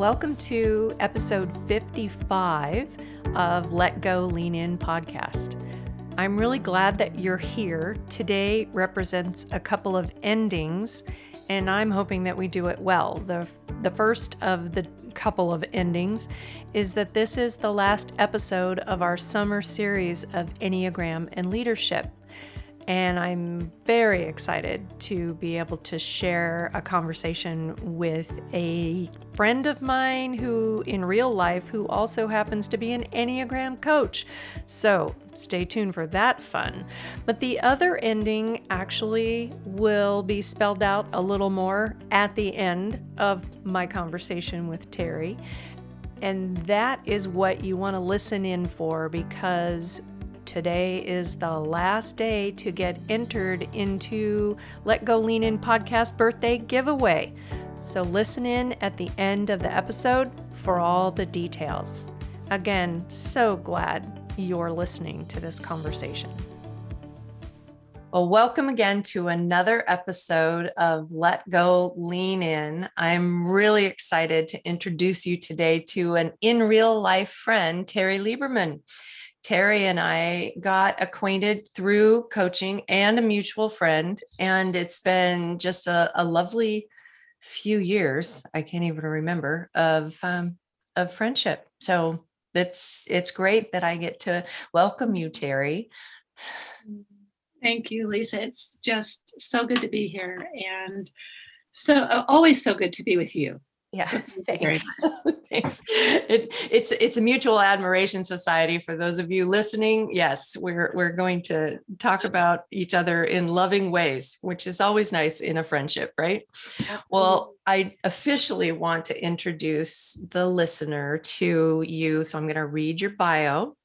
welcome to episode 55 of Let Go Lean In podcast. I'm really glad that you're here. Today represents a couple of endings, and I'm hoping that we do it well. The, the first of the couple of endings is that this is the last episode of our summer series of Enneagram and Leadership. And I'm very excited to be able to share a conversation with a friend of mine who, in real life, who also happens to be an Enneagram coach. So stay tuned for that fun. But the other ending actually will be spelled out a little more at the end of my conversation with Terry. And that is what you want to listen in for because Today is the last day to get entered into Let Go Lean In podcast birthday giveaway. So listen in at the end of the episode for all the details. Again, so glad you're listening to this conversation. Well, welcome again to another episode of Let Go Lean In. I'm really excited to introduce you today to an in real life friend, Terry Lieberman. Terry and I got acquainted through coaching and a mutual friend. And it's been just a, a lovely few years. I can't even remember of um, of friendship. So it's it's great that I get to welcome you, Terry. Thank you, Lisa. It's just so good to be here and so always so good to be with you. Yeah, thanks. thanks. It, it's it's a mutual admiration society for those of you listening. Yes, we're we're going to talk about each other in loving ways, which is always nice in a friendship, right? Well, I officially want to introduce the listener to you, so I'm going to read your bio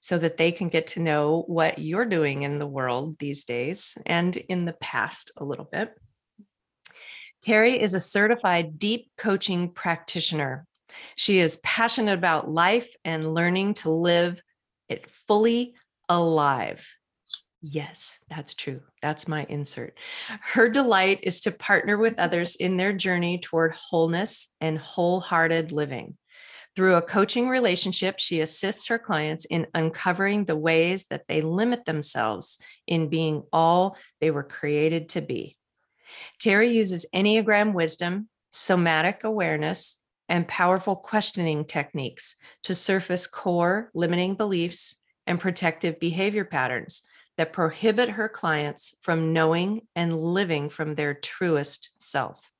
so that they can get to know what you're doing in the world these days and in the past a little bit. Terry is a certified deep coaching practitioner. She is passionate about life and learning to live it fully alive. Yes, that's true. That's my insert. Her delight is to partner with others in their journey toward wholeness and wholehearted living. Through a coaching relationship, she assists her clients in uncovering the ways that they limit themselves in being all they were created to be. Terry uses Enneagram wisdom, somatic awareness, and powerful questioning techniques to surface core limiting beliefs and protective behavior patterns that prohibit her clients from knowing and living from their truest self.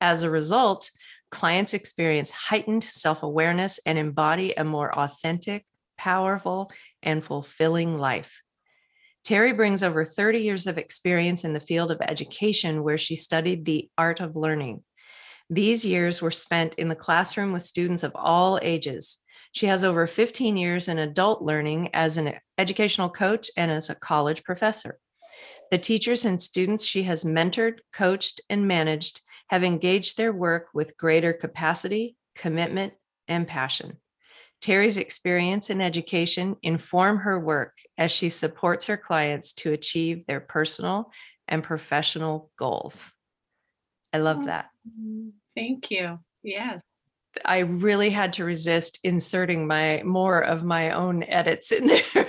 As a result, clients experience heightened self awareness and embody a more authentic, powerful, and fulfilling life. Terry brings over 30 years of experience in the field of education, where she studied the art of learning. These years were spent in the classroom with students of all ages. She has over 15 years in adult learning as an educational coach and as a college professor. The teachers and students she has mentored, coached, and managed have engaged their work with greater capacity, commitment, and passion. Terry's experience in education inform her work as she supports her clients to achieve their personal and professional goals. I love oh, that. Thank you. Yes. I really had to resist inserting my more of my own edits in there,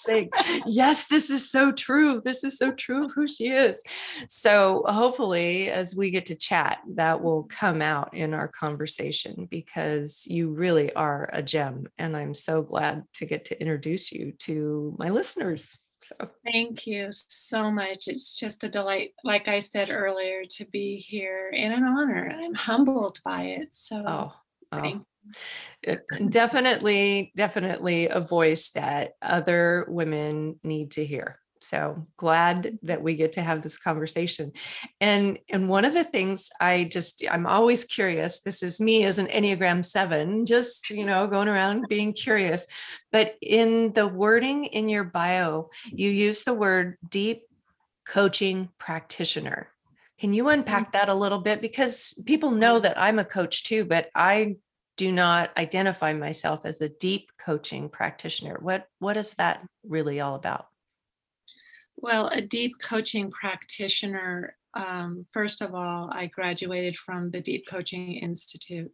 saying, "Yes, this is so true. This is so true of who she is." So hopefully, as we get to chat, that will come out in our conversation because you really are a gem, and I'm so glad to get to introduce you to my listeners. So thank you so much. It's just a delight, like I said earlier, to be here and an honor. I'm humbled by it. So oh, oh. It, definitely, definitely a voice that other women need to hear. So glad that we get to have this conversation. And and one of the things I just I'm always curious. This is me as an Enneagram 7, just, you know, going around being curious. But in the wording in your bio, you use the word deep coaching practitioner. Can you mm-hmm. unpack that a little bit because people know that I'm a coach too, but I do not identify myself as a deep coaching practitioner. What what is that really all about? Well, a deep coaching practitioner, um, first of all, I graduated from the Deep Coaching Institute.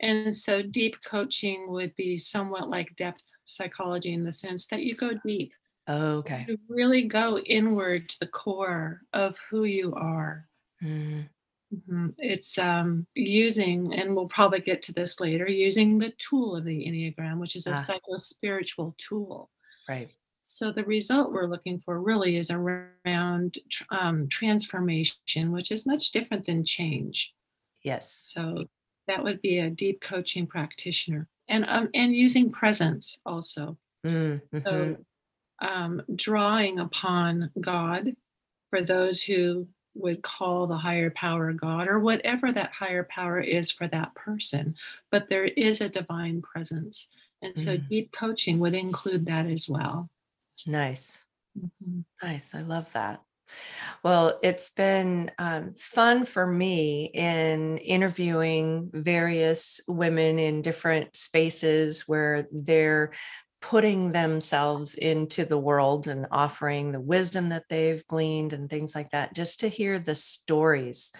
And so deep coaching would be somewhat like depth psychology in the sense that you go deep. Okay. You really go inward to the core of who you are. Mm, Mhm. It's um, using, and we'll probably get to this later, using the tool of the Enneagram, which is a ah, psycho spiritual tool. right. So the result we're looking for really is around um, transformation, which is much different than change. Yes. So that would be a deep coaching practitioner, and um, and using presence also. Mm, So um, drawing upon God for those who would call the higher power God or whatever that higher power is for that person. But there is a divine presence. And so Mm, deep coaching would include that as well. Nice. Mhm. Nice. I love that. Well, it's been um, fun for me in interviewing various women in different spaces where they're putting themselves into the world and offering the wisdom that they've gleaned and things like that, just to hear the stories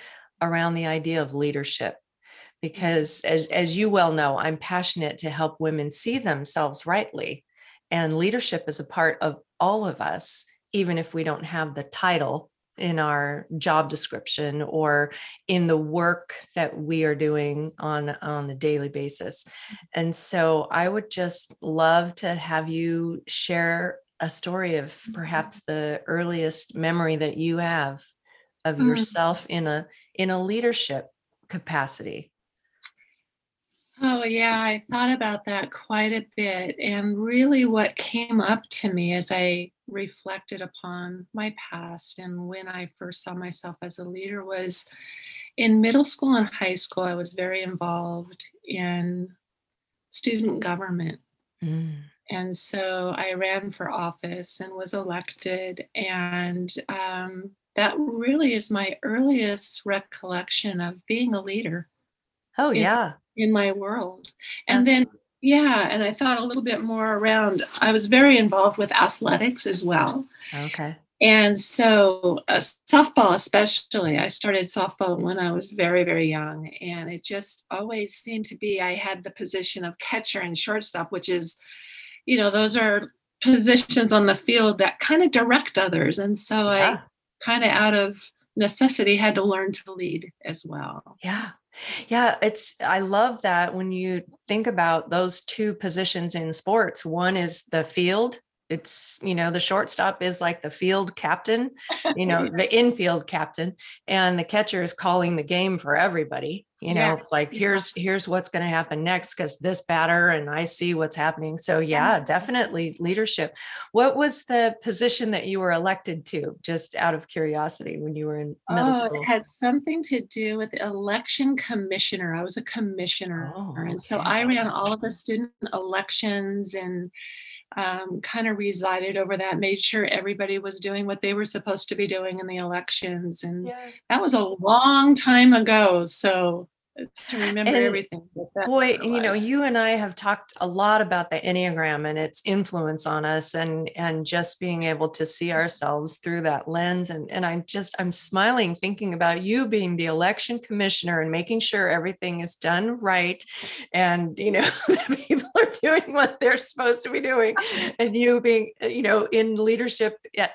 around the idea of leadership. Because as, as you well know, I'm passionate to help women see themselves rightly. And leadership is a part of all of us even if we don't have the title in our job description or in the work that we are doing on on a daily basis. And so i would just love to have you share a story of perhaps the earliest memory that you have of Mm. yourself in a in a leadership capacity Oh, yeah, I thought about that quite a bit. And really, what came up to me as I reflected upon my past and when I first saw myself as a leader was in middle school and high school, I was very involved in student government. Mm, And so I ran for office and was elected. And um, that really is my earliest recollection of being a leader oh yeah in my world. And then, yeah, and I thought a little bit more around, I was very involved with athletics as well. okay And so, uh, softball, especially, I started softball when I was very, very young. And it just always seemed to be I had the position of catcher and shortstop, which is, you know, those are positions on the field that kind of direct others. And so I kind of out of necessity had to learn to lead as well. Yeah. Yeah, it's I love that when you think about those two positions in sports. One is the field. It's, you know, the shortstop is like the field captain, you know, the infield captain, and the catcher is calling the game for everybody. You Yeah. know, like here's here's what's going to happen next because this batter and I see what's happening. So yeah, definitely leadership. What was the position that you were elected to, just out of curiosity, when you were in middle Oh, it had something to do with election commissioner. I was a commissioner. Oh, And so. I ran all of the student elections and um, kind of resided over that, made sure everybody was doing what they were supposed to be doing in the elections. And Yeah. that was a long time ago. So to remember And everything, boy, you know, you and I have talked a lot about the Enneagram and its influence on us and and just being able to see ourselves through that lens. And and I just I'm smiling thinking about you being the election commissioner and making sure everything is done right and you know that people are doing what they're supposed to be doing. And you being, uh, you know, in leadership at,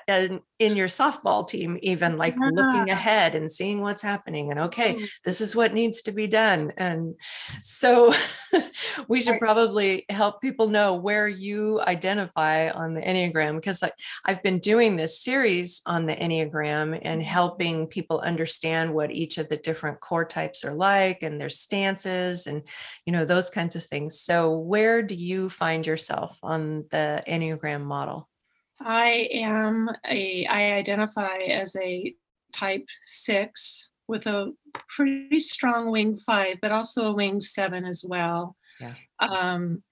in, your softball team, even like looking ahead and seeing what's happening and okay, Oh, this is what needs to be done. And so we should probably help people know where you identify on the Enneagram because like I've been doing this series on the Enneagram and mm-hmm. helping people understand what each of the different core types are like and their stances and you know those kinds of things. So where do you find yourself on the Enneagram model? I am a, I identify as a type six with a pretty strong wing five, but also a wing seven as well. Yeah. Um,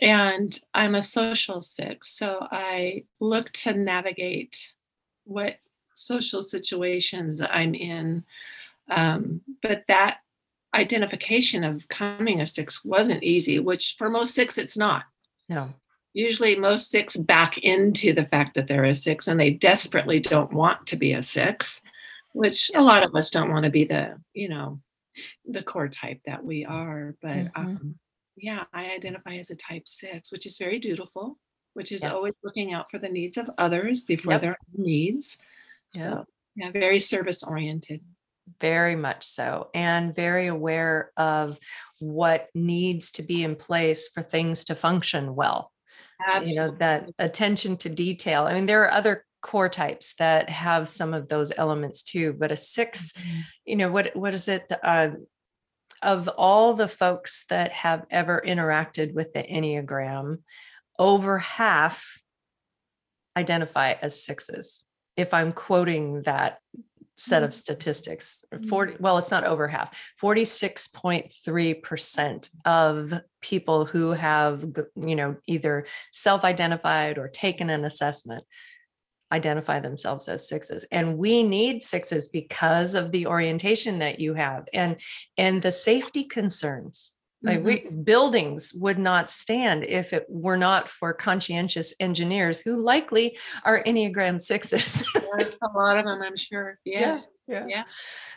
and I'm a social six. So I look to navigate what social situations I'm in. Um, but that identification of coming a six wasn't easy, which for most six, it's not No. Usually most six back into the fact that they're a six and they desperately don't want to be a six which a lot of us don't want to be the you know the core type that we are. But Mhm. um, yeah, I identify as a type six, which is very dutiful, which is Yes. always looking out for the needs of others before Yep. their own needs. Yeah. So yeah, very service oriented. Very much so, and very aware of what needs to be in place for things to function well. You know, that attention to detail. I mean, there are other core types that have some of those elements too, but a six, Mhm. you know, what what is it? Uh, of all the folks that have ever interacted with the Enneagram, over half identify as sixes. If I'm quoting that set of Mm. statistics, Mm. 40, well, it's not over half, 46.3% of people who have, you know, either self-identified or taken an assessment identify themselves as sixes and we need sixes because of the orientation that you have and and the safety concerns like Mhm. we buildings would not stand if it were not for conscientious engineers who likely are enneagram sixes a lot of them, I'm sure. Yes. yeah. Yeah.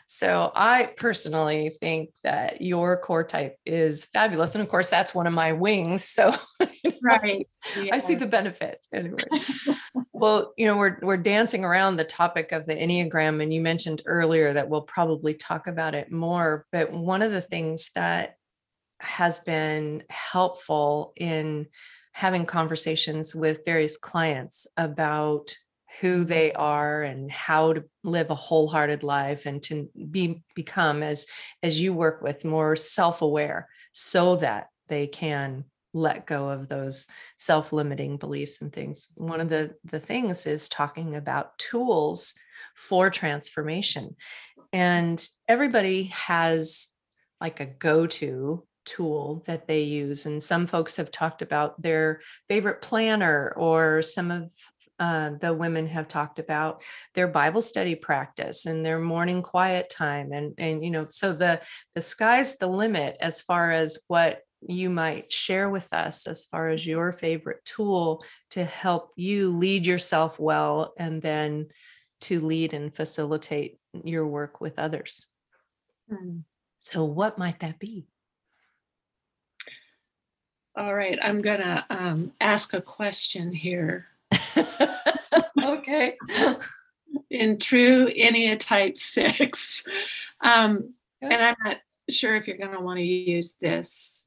So I personally think that your core type is fabulous. And of course, that's one of my wings. So Right. I see the benefit anyway. well, you know, we're we're dancing around the topic of the Enneagram, and you mentioned earlier that we'll probably talk about it more. But one of the things that has been helpful in having conversations with various clients about who mm-hmm. they are and how to live a wholehearted life and to be become as as you work with more self-aware so that they can let go of those self-limiting beliefs and things. One of the the things is talking about tools for transformation. And everybody has like a go-to tool that they use and some folks have talked about their favorite planner or some of uh, the women have talked about their bible study practice and their morning quiet time and and you know so the the sky's the limit as far as what you might share with us as far as your favorite tool to help you lead yourself well and then to lead and facilitate your work with others Hmm. so what might that be All right. I'm going to um, ask a question here. okay in true Ennea type six. Um, and I'm not sure if you're going to want to use this.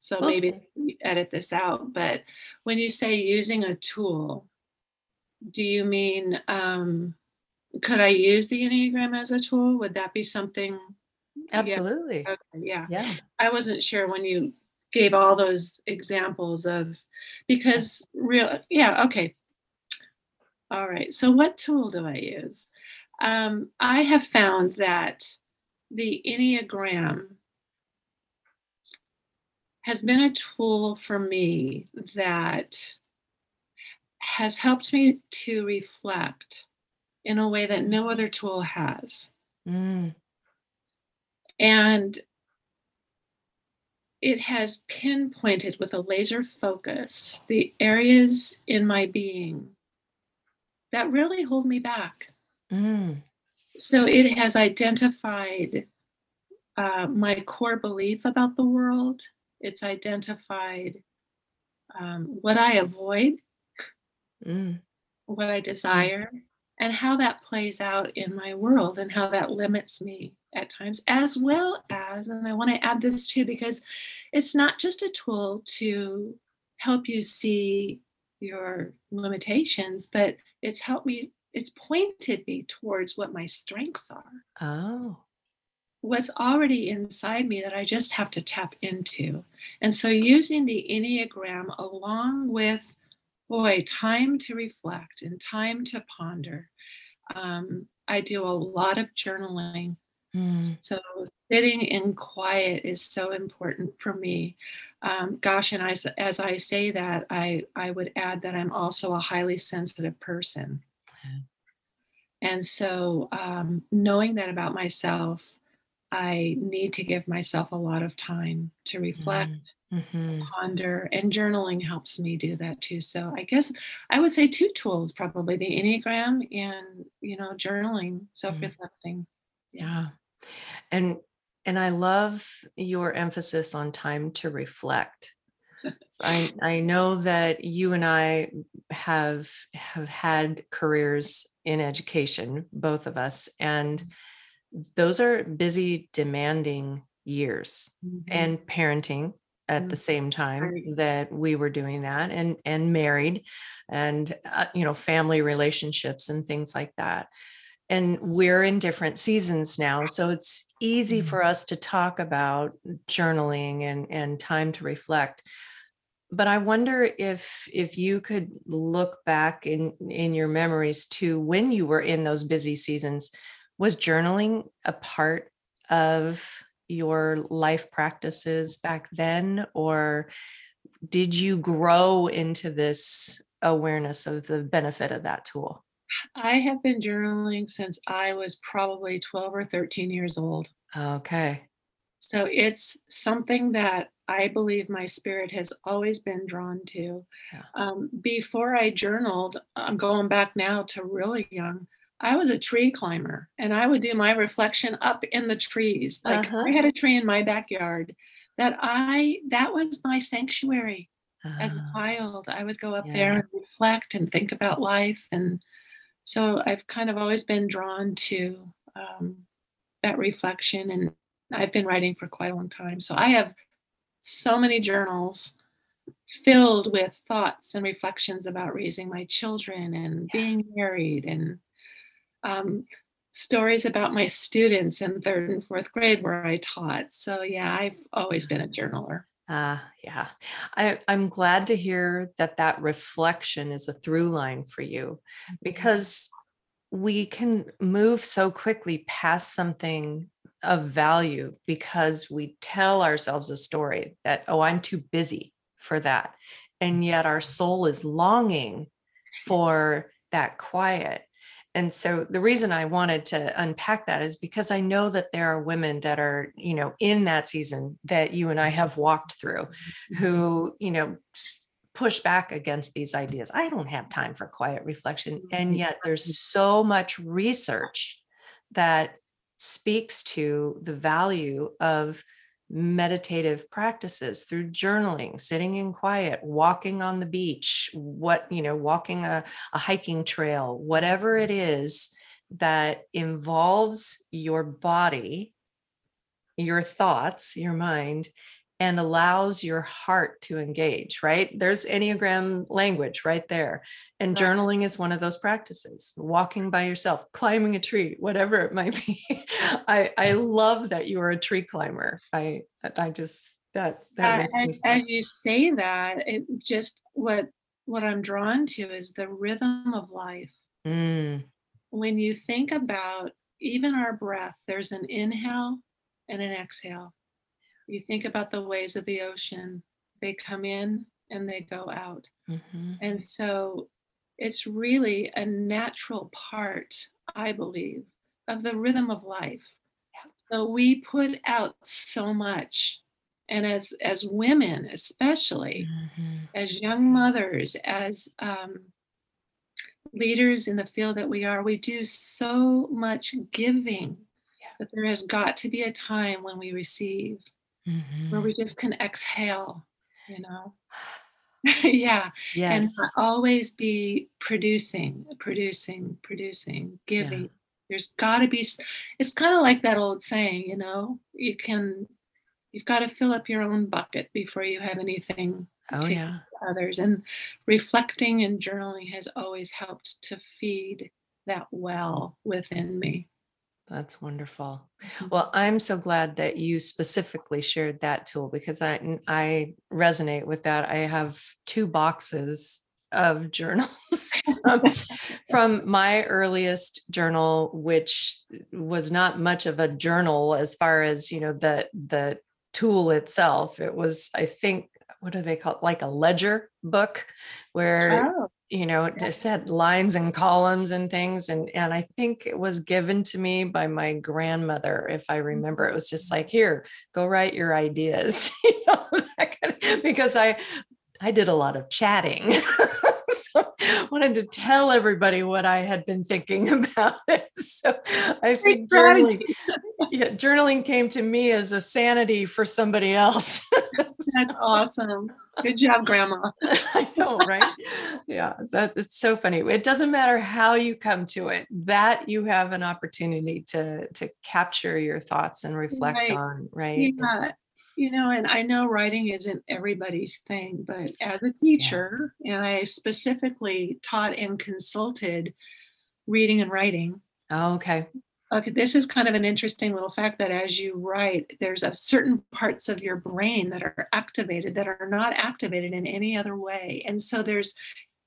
So We'll maybe see. edit this out. But when you say using a tool, do you mean um, could I use the Enneagram as a tool? Would that be something? absolutely Okay, yeah. yeah I wasn't sure when you gave all those examples of because real yeah okay. All right so what tool do i use? Um, i have found that the enneagram has been a tool for me that has helped me to reflect in a way that no other tool has. Mm, and it has pinpointed with a laser focus the areas in my being that really hold me back. mm, So it has identified uh, my core belief about the world. It's identified um, what I avoid, mm, what I desire, and how that plays out in my world and how that limits me at times, as well as, and I want to add this too, because it's not just a tool to help you see your limitations, but it's helped me, it's pointed me towards what my strengths are, oh what's already inside me that I just have to tap into. And so using the Enneagram along with boy, time to reflect and time to ponder. Um, I do a lot of journaling. mm, So sitting in quiet is so important for me. Um, gosh, and I, as I say that, I, I would add that I'm also a highly sensitive person. And so um, knowing that about myself, I need to give myself a lot of time to reflect mhm. ponder and journaling helps me do that too. So i guess i would say two tools probably the enneagram and you know journaling mm. self-reflecting. Yeah. And and I love your emphasis on time to reflect. I, I know that you and I have have had careers in education, both of us, and mm. Those are busy, demanding years Mhm. and parenting at the Mhm. same time Right. that we were doing that and and married and uh, you know family relationships and things like that and we're in different seasons now so it's easy Mhm. for us to talk about journaling and and time to reflect but i wonder if if you could look back in in your memories to when you were in those busy seasons was journaling a part of your life practices back then or did you grow into this awareness of the benefit of that tool I have been journaling since I was probably 12 or 13 years old. okay So it's something that I believe my spirit has always been drawn to. Yeah. Um, before I journaled, I'm going back now to really young. I was a tree climber and I would do my reflection up in the trees. Like Uh-huh. I had a tree in my backyard that I, that was my sanctuary as a Ah, child. I would go up Yeah. there and reflect and think about life. And so I've kind of always been drawn to um, that reflection. And I've been writing for quite a long time. So I have so many journals filled with thoughts and reflections about raising my children and being married and um, stories about my students in third and fourth grade where I taught. So yeah, I've always been a journaler. Ah, yeah. I, I'm glad to hear that that reflection is a through line for you because we can move so quickly past something of value because we tell ourselves a story that, oh, I'm too busy for that. And yet our soul is longing for that quiet. And so the reason I wanted to unpack that is because I know that there are women that are, you know, in that season that you and I have walked through mm-hmm. who, you know, push back against these ideas. I don't have time for quiet reflection. And yet there's so much research that speaks to the value of meditative practices through journaling, sitting in quiet, walking on the beach, what, you know, walking a, a hiking trail, whatever it is that involves your body, your thoughts, your mind, and allows your heart to engage, right? There's Enneagram language right there. And Right. journaling is one of those practices. Walking by yourself, climbing a tree, whatever it might be. I I love that you are a tree climber. I I just that that Uh, makes me as, as you say that, it just what what I'm drawn to is the rhythm of life. Mm, When you think about even our breath, there's an inhale and an exhale. You think about the waves of the ocean, they come in and they go out. mhm. And so it's really a natural part, I believe, of the rhythm of life. So we put out so much. And as as women, especially Mhm. as young mothers, as um, leaders in the field that we are, we do so much giving that there has got to be a time when we receive, where Mhm. we just can exhale, you know? yeah. And Yes. not always be producing, producing, producing, giving. There's got to be, it's kind of like that old saying, you know, you can, you've got to fill up your own bucket before you have anything Oh to yeah. give others. And reflecting and journaling has always helped to feed that well within me. That's wonderful. Mhm. Well, I'm so glad that you specifically shared that tool because I I resonate with that. I have two boxes of journals from, from my earliest journal, which was not much of a journal as far as you know the the tool itself. It was, I think, what do they call it? Like a ledger book, where Oh, you know, Yeah. just had lines and columns and things. And and I think it was given to me by my grandmother, if I mm. remember. It was just mm. like, here, go write your ideas, you know, kind of- because I I did a lot of chatting. so I wanted to tell everybody what I had been thinking about it. So I think journaling, yeah, journaling came to me as a sanity for somebody else. That's awesome. Good job, Grandma. I know, right? Yeah, that it's so funny. It doesn't matter how you come to it, that you have an opportunity to to capture your thoughts and reflect Right. on, right? Yeah. It's- You know, and I know writing isn't everybody's thing, but as a teacher, and I specifically taught and consulted reading and writing. Oh, okay. Okay, this is kind of an interesting little fact that as you write, there's a certain parts of your brain that are activated that are not activated in any other way. And so there's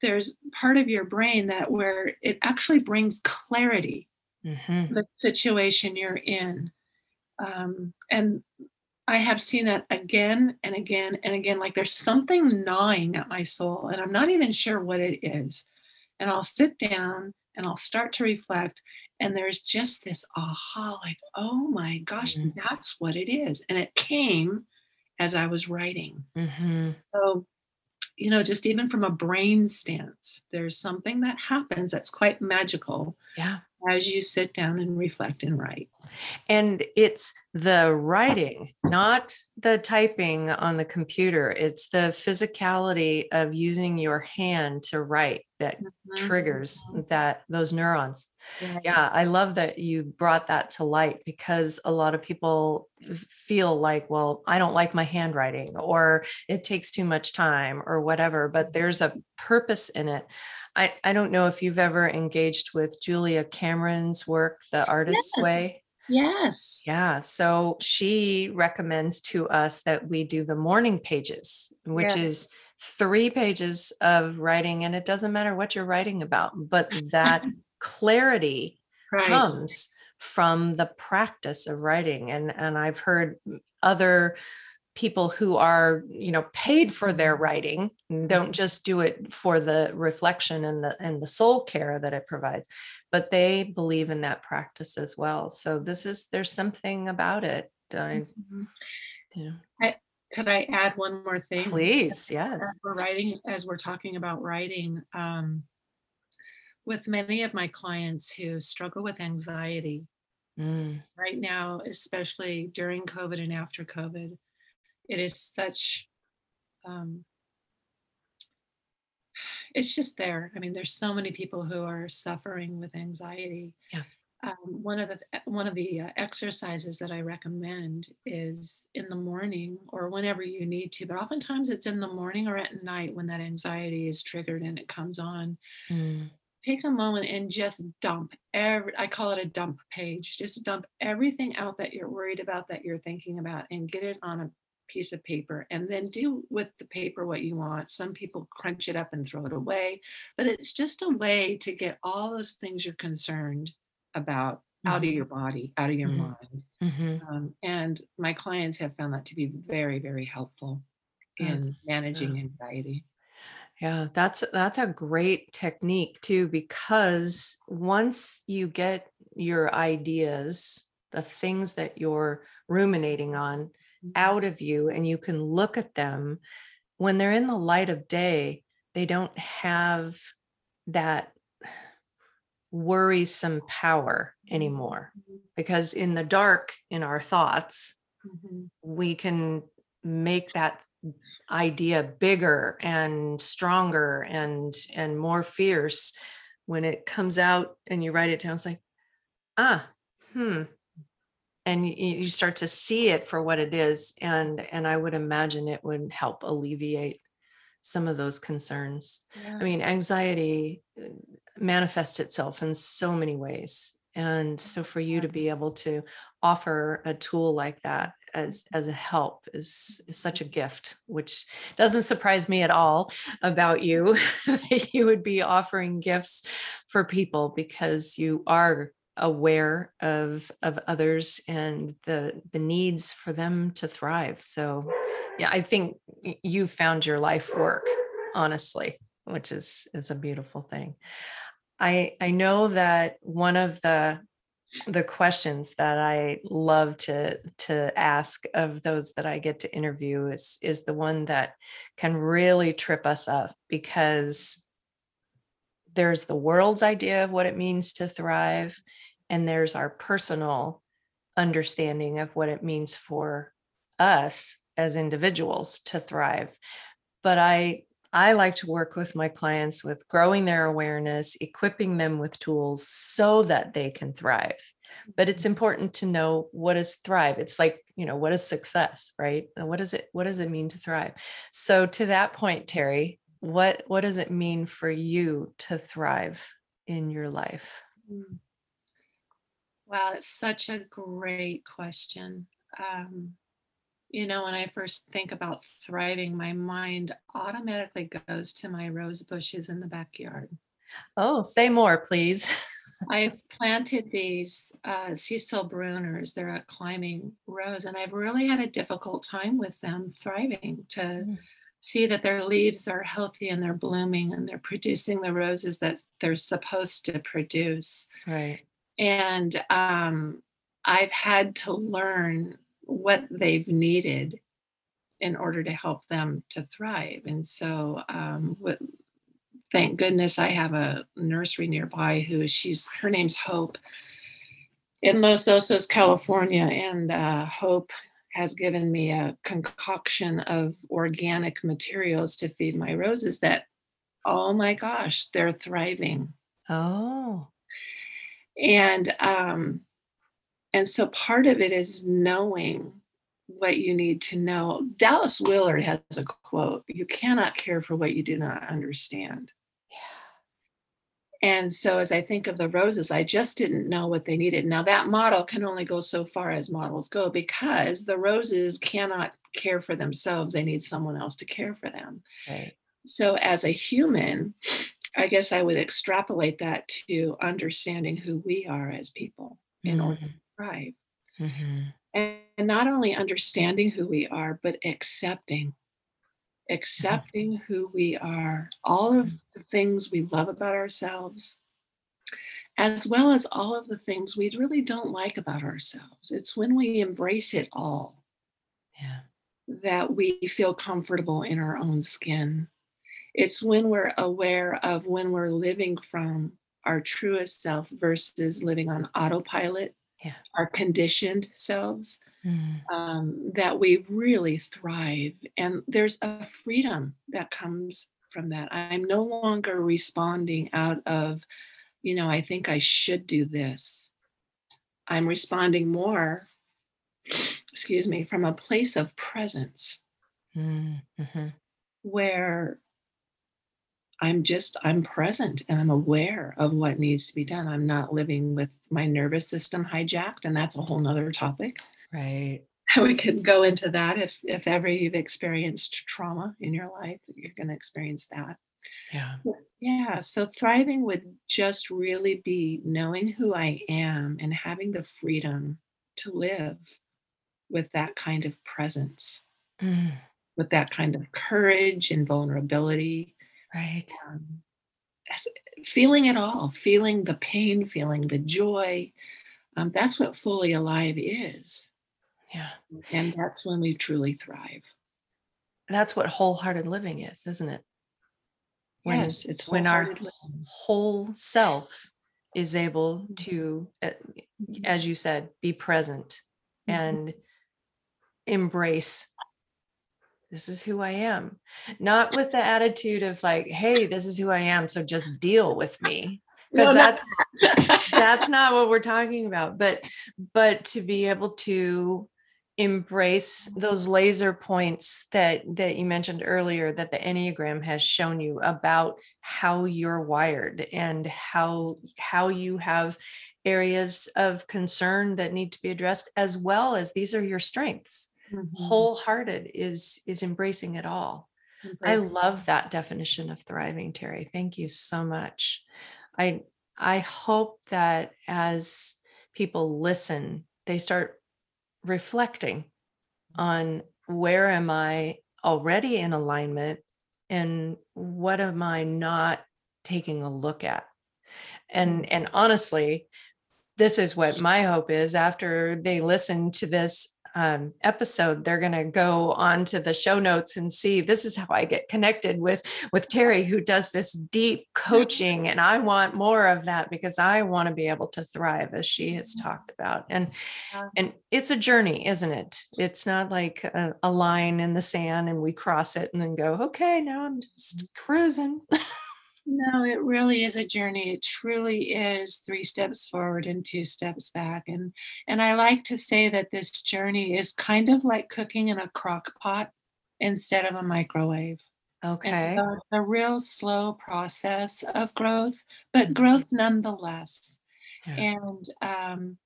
there's part of your brain that where it actually brings clarity Mhm. the situation you're in. Um, and I have seen that again and again and again. Like there's something gnawing at my soul, and I'm not even sure what it is. And I'll sit down and I'll start to reflect, and there's just this aha like, oh my gosh, Mhm. that's what it is. And it came as I was writing. Mhm. So, you know, just even from a brain stance, there's something that happens that's quite magical Yeah. As you sit down and reflect and write. And it's the writing, not the typing on the computer. It's the physicality of using your hand to write that mm-hmm. triggers that those neurons. Right. Yeah, I love that you brought that to light because a lot of people feel like, well, I don't like my handwriting or it takes too much time or whatever, but mm-hmm. there's a purpose in it. I, I don't know if you've ever engaged with Julia Cameron's work, The Artist's Yes. Way. Yes. Yeah, so she recommends to us that we do the morning pages, which Yes. is three pages of writing, and it doesn't matter what you're writing about, but that clarity Right. comes from the practice of writing. And and I've heard other people who are you know paid for their writing don't just do it for the reflection and the and the soul care that it provides but they believe in that practice as well so this is there's something about it I, Mhm. you know, Could I add one more thing? please yes As we're writing, as we're talking about writing, um, with many of my clients who struggle with anxiety Mm, right now, especially during COVID and after COVID, it is such, um, it's just there. I mean, there's so many people who are suffering with anxiety. Yeah. Um, one of the one of the uh, exercises that I recommend is in the morning or whenever you need to, but oftentimes it's in the morning or at night when that anxiety is triggered and it comes on. mm, Take a moment and just dump every. I call it a dump page. Just dump everything out that you're worried about, that you're thinking about, and get it on a piece of paper and then do with the paper what you want. Some people crunch it up and throw it away, but it's just a way to get all those things you're concerned about out of Mhm. your body, out of your Mhm. mind. mhm. Um, and my clients have found that to be very, very helpful in That's- managing yeah. anxiety. Yeah, that's that's a great technique too, because once you get your ideas, the things that you're ruminating on out of you and you can look at them when they're in the light of day, they don't have that worrisome power anymore. Because in the dark, in our thoughts, Mhm. we can make that idea bigger and stronger and and more fierce when it comes out and you write it down it's like ah hmm and you, you start to see it for what it is and and i would imagine it would help alleviate some of those concerns. Yeah. i mean anxiety uh, manifests itself in so many ways and so for you to be able to offer a tool like that as as a help is, is such a gift which doesn't surprise me at all about you that you would be offering gifts for people because you are aware of of others and the the needs for them to thrive. So yeah i think you found your life work honestly which is is a beautiful thing. I i know that one of the the questions that I love to to ask of those that I get to interview is is the one that can really trip us up because there's the world's idea of what it means to thrive and there's our personal understanding of what it means for us as individuals to thrive. But i i like to work with my clients with growing their awareness equipping them with tools so that they can thrive. But it's important to know what is thrive. It's like you know what is success right? And what does it what does it mean to thrive? So to that point terry what what does it mean for you to thrive in your life? Mm. Wow, it's such a great question. Um, you know, when I first think about thriving, my mind automatically goes to my rose bushes in the backyard. oh say more please I've planted these uh, Cecil Brunners. They're a climbing rose, and I've really had a difficult time with them thriving to Mm. see that their leaves are healthy and they're blooming and they're producing the roses that they're supposed to produce. right And um, I've had to learn what they've needed in order to help them to thrive. And so, um, thank goodness I have a nursery nearby who she's her name's Hope. In Los Osos, California, and uh, Hope has given me a concoction of organic materials to feed my roses that oh my gosh they're thriving. Oh and um and so part of it is knowing what you need to know. Dallas willard has a quote you cannot care for what you do not understand. And so as i think of the roses i just didn't know what they needed. Now that model can only go so far as models go because the roses cannot care for themselves. They need someone else to care for them. Right. So as a human i guess i would extrapolate that to understanding who we are as people in order to thrive. Mhm. and not only understanding who we are but accepting accepting who we are all of the things we love about ourselves as well as all of the things we really don't like about ourselves. It's when we embrace it all yeah. that we feel comfortable in our own skin it's when we're aware of when we're living from our truest self versus living on autopilot Yeah. our conditioned selves Mm. um, that we really thrive. And there's a freedom that comes from that. I'm no longer responding out of, you know, I think I should do this. I'm responding more, excuse me, from a place of presence Mm. Mhm. where I'm just, I'm present and I'm aware of what needs to be done. I'm not living with my nervous system hijacked. And that's a whole nother topic. right we could go into that if if ever you've experienced trauma in your life you're going to experience that yeah yeah so thriving would just really be knowing who i am and having the freedom to live with that kind of presence Mm. with that kind of courage and vulnerability right um, feeling it all feeling the pain feeling the joy um, that's what fully alive is yeah and that's when we truly thrive that's what wholehearted living is isn't it When- yes it's when our living. whole self is able Mm-hmm. to uh, as you said be present Mhm. and embrace this is who i am. Not with the attitude of like hey this is who i am so just deal with me because No, that's that's not what we're talking about but but to be able to embrace those laser points that that you mentioned earlier that the enneagram has shown you about how you're wired and how how you have areas of concern that need to be addressed as well as these are your strengths Mhm. wholehearted is is embracing it all I love that definition of thriving, Terry. Thank you so much. I I hope that as people listen, they start reflecting on where am I already in alignment and what am I not taking a look at? And and honestly, this is what my hope is after they listen to this um, episode, they're going to go on to the show notes and see this is how I get connected with with Terry, who does this deep coaching, and I want more of that because I want to be able to thrive, as she has mm-hmm. talked about. And and it's a journey, isn't it? It's not like a, a line in the sand and we cross it and then go, okay, now I'm just mm-hmm. cruising. No, it really is a journey. It truly is three steps forward and two steps back. And and I like to say that this journey is kind of like cooking in a crock pot instead of a microwave. Okay. So it's a real slow process of growth, but growth nonetheless. Yeah. And um,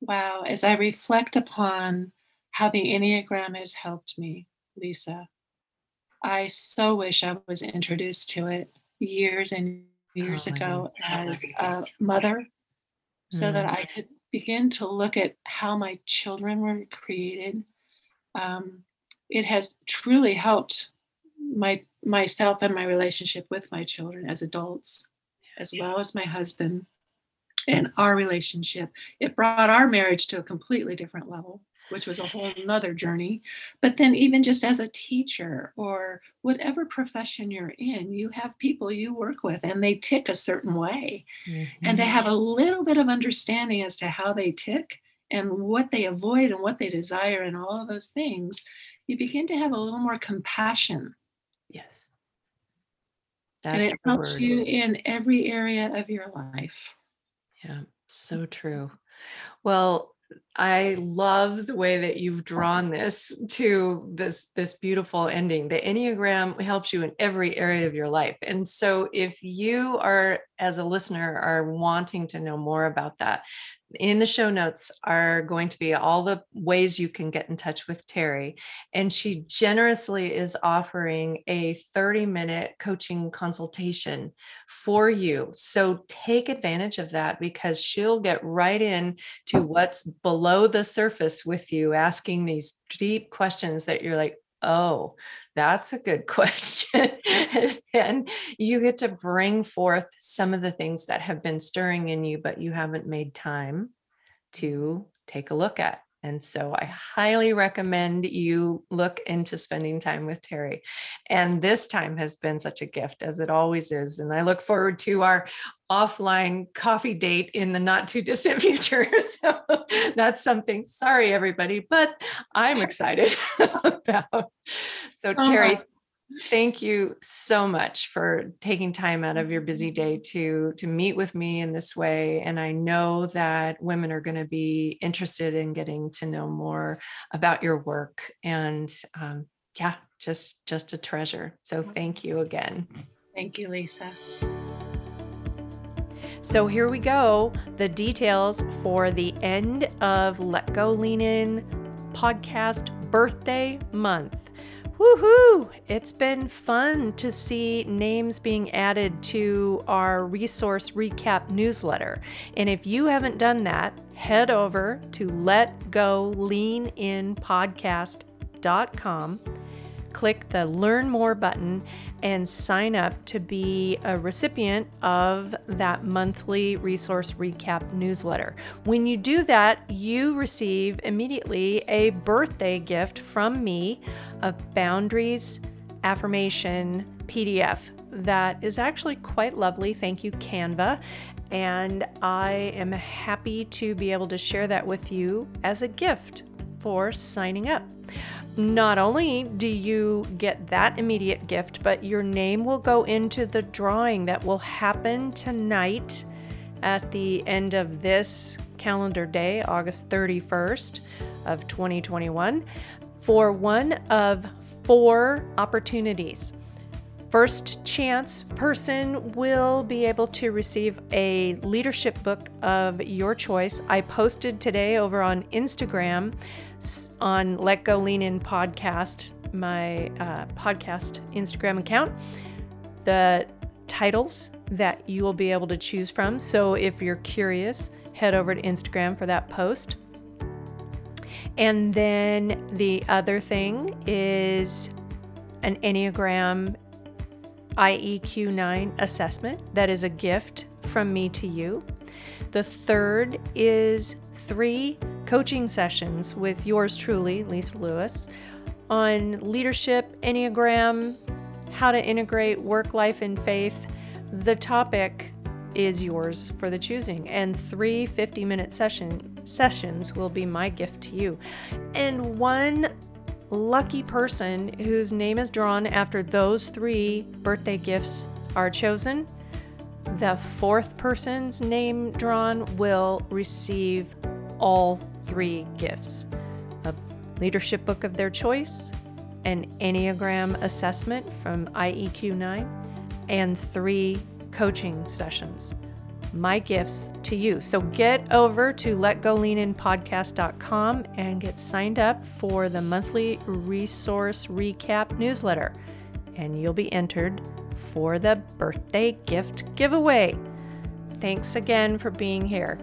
wow, as I reflect upon how the Enneagram has helped me, Lisa, I so wish I was introduced to it years and years oh, ago as a mother so mm. that I could begin to look at how my children were created. Um, it has truly helped my myself and my relationship with my children as adults, as well as my husband and our relationship. It brought our marriage to a completely different level which was a whole nother journey. But then, even just as a teacher or whatever profession you're in, you have people you work with and they tick a certain way. Mm-hmm. And they have a little bit of understanding as to how they tick and what they avoid and what they desire and all of those things. You begin to have a little more compassion. Yes. That's and it helps word. you in every area of your life. Yeah, so true. Well, I love the way that you've drawn this to this this beautiful ending. The Enneagram helps you in every area of your life. And so if you are as a listener are wanting to know more about that, in the show notes are going to be all the ways you can get in touch with Terry. And she generously is offering a 30 minute coaching consultation for you. So take advantage of that because she'll get right in to what's below the surface with you, asking these deep questions that you're like, Oh, that's a good question. and you get to bring forth some of the things that have been stirring in you, but you haven't made time to take a look at. And so I highly recommend you look into spending time with Terry. And this time has been such a gift, as it always is. And I look forward to our offline coffee date in the not too distant future. So that's something, sorry, everybody, but I'm excited about. So, Terry, uh-huh thank you so much for taking time out of your busy day to to meet with me in this way and i know that women are going to be interested in getting to know more about your work and um, yeah just just a treasure. So thank you again. Thank you lisa. So here we go the details for the end of let go lean in podcast birthday month Woohoo! It's been fun to see names being added to our resource recap newsletter. And if you haven't done that, head over to letgoleaninpodcast.com, click the Learn More button, and sign up to be a recipient of that monthly resource recap newsletter. When you do that, you receive immediately a birthday gift from me a boundaries affirmation PDF that is actually quite lovely. Thank you, Canva. And I am happy to be able to share that with you as a gift for signing up. Not only do you get that immediate gift, but your name will go into the drawing that will happen tonight at the end of this calendar day, August 31st of 2021, for one of four opportunities. First chance person will be able to receive a leadership book of your choice. I posted today over on Instagram on Let Go Lean In podcast, my uh, podcast Instagram account, the titles that you will be able to choose from. So if you're curious, head over to Instagram for that post. And then the other thing is an Enneagram IEQ 9 assessment that is a gift from me to you. The third is three coaching sessions with yours truly, Lisa Lewis, on leadership, Enneagram, how to integrate work life and faith. The topic is yours for the choosing, and three 50 minute session, sessions will be my gift to you. And one lucky person whose name is drawn after those three birthday gifts are chosen the fourth person's name drawn will receive all three gifts a leadership book of their choice, an Enneagram assessment from IEQ 9, and three coaching sessions. My gifts to you. So get over to letgoleaninpodcast.com and get signed up for the monthly resource recap newsletter, and you'll be entered for the birthday gift giveaway. Thanks again for being here.